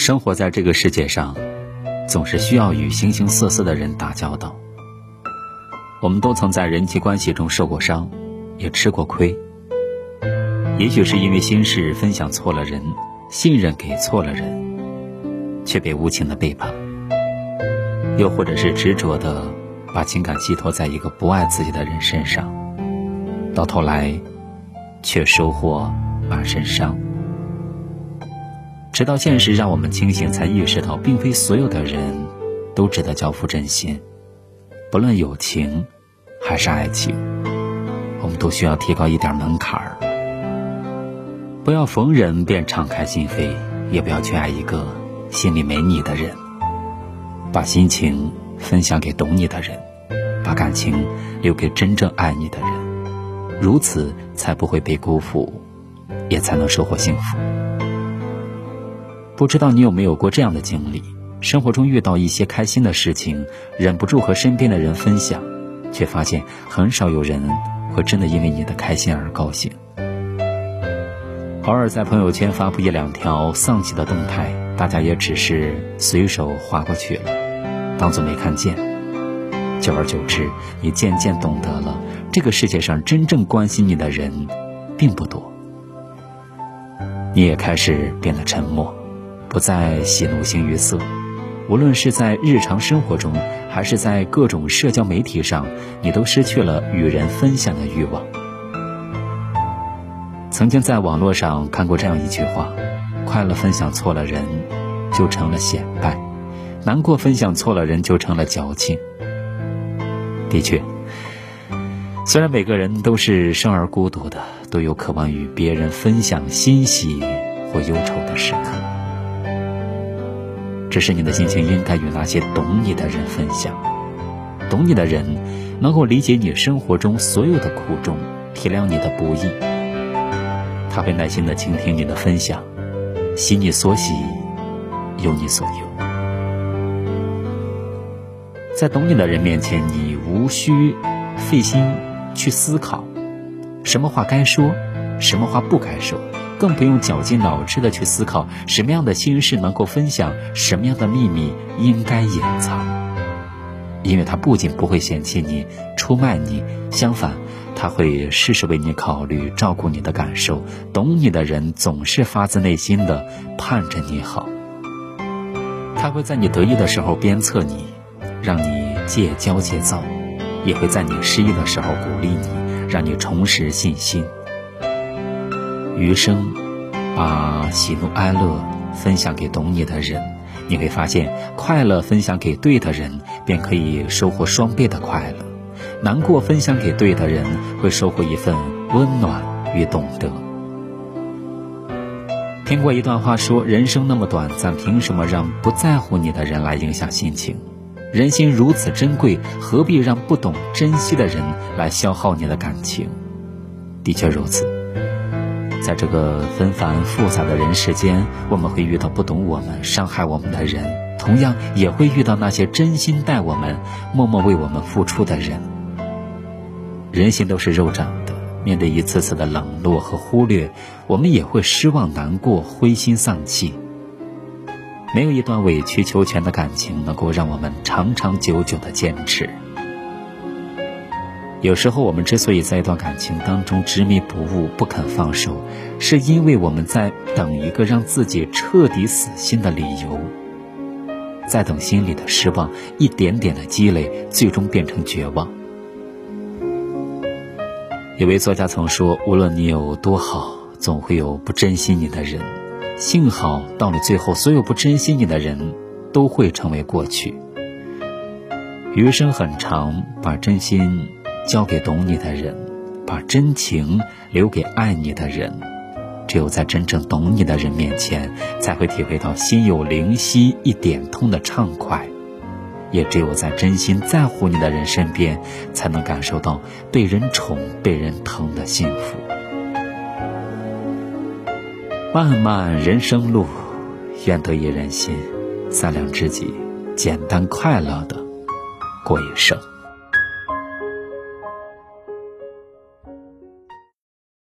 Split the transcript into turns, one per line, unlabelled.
生活在这个世界上，总是需要与形形色色的人打交道。我们都曾在人际关系中受过伤，也吃过亏。也许是因为心事分享错了人，信任给错了人，却被无情的背叛；又或者是执着的把情感寄托在一个不爱自己的人身上，到头来却收获满身伤。直到现实让我们清醒，才意识到，并非所有的人都值得交付真心。不论友情还是爱情，我们都需要提高一点门槛儿。不要逢人便敞开心扉，也不要去爱一个心里没你的人。把心情分享给懂你的人，把感情留给真正爱你的人，如此才不会被辜负，也才能收获幸福。不知道你有没有过这样的经历？生活中遇到一些开心的事情，忍不住和身边的人分享，却发现很少有人会真的因为你的开心而高兴。偶尔在朋友圈发布一两条丧气的动态，大家也只是随手划过去了，当做没看见。久而久之，你渐渐懂得了，这个世界上真正关心你的人并不多。你也开始变得沉默。不再喜怒形于色，无论是在日常生活中，还是在各种社交媒体上，你都失去了与人分享的欲望。曾经在网络上看过这样一句话：快乐分享错了人，就成了显摆；难过分享错了人，就成了矫情。的确，虽然每个人都是生而孤独的，都有渴望与别人分享欣喜或忧愁的时刻。只是你的心情应该与那些懂你的人分享，懂你的人能够理解你生活中所有的苦衷，体谅你的不易。他会耐心的倾听你的分享，喜你所喜，忧你所忧。在懂你的人面前，你无需费心去思考，什么话该说，什么话不该说。更不用绞尽脑汁的去思考什么样的心事能够分享，什么样的秘密应该隐藏，因为他不仅不会嫌弃你、出卖你，相反，他会事事为你考虑，照顾你的感受。懂你的人总是发自内心的盼着你好，他会在你得意的时候鞭策你，让你戒骄戒躁，也会在你失意的时候鼓励你，让你重拾信心。余生，把喜怒哀乐分享给懂你的人，你会发现，快乐分享给对的人，便可以收获双倍的快乐；难过分享给对的人，会收获一份温暖与懂得。听过一段话说：人生那么短暂，凭什么让不在乎你的人来影响心情？人心如此珍贵，何必让不懂珍惜的人来消耗你的感情？的确如此。在这个纷繁复杂的人世间，我们会遇到不懂我们、伤害我们的人，同样也会遇到那些真心待我们、默默为我们付出的人。人心都是肉长的，面对一次次的冷落和忽略，我们也会失望、难过、灰心丧气。没有一段委曲求全的感情能够让我们长长久久的坚持。有时候，我们之所以在一段感情当中执迷不悟、不肯放手，是因为我们在等一个让自己彻底死心的理由，在等心里的失望一点点的积累，最终变成绝望。有位作家曾说：“无论你有多好，总会有不珍惜你的人。幸好到了最后，所有不珍惜你的人都会成为过去。余生很长，把真心。”交给懂你的人，把真情留给爱你的人。只有在真正懂你的人面前，才会体会到心有灵犀一点通的畅快；也只有在真心在乎你的人身边，才能感受到被人宠、被人疼的幸福。漫漫人生路，愿得一人心，三两知己，简单快乐的过一生。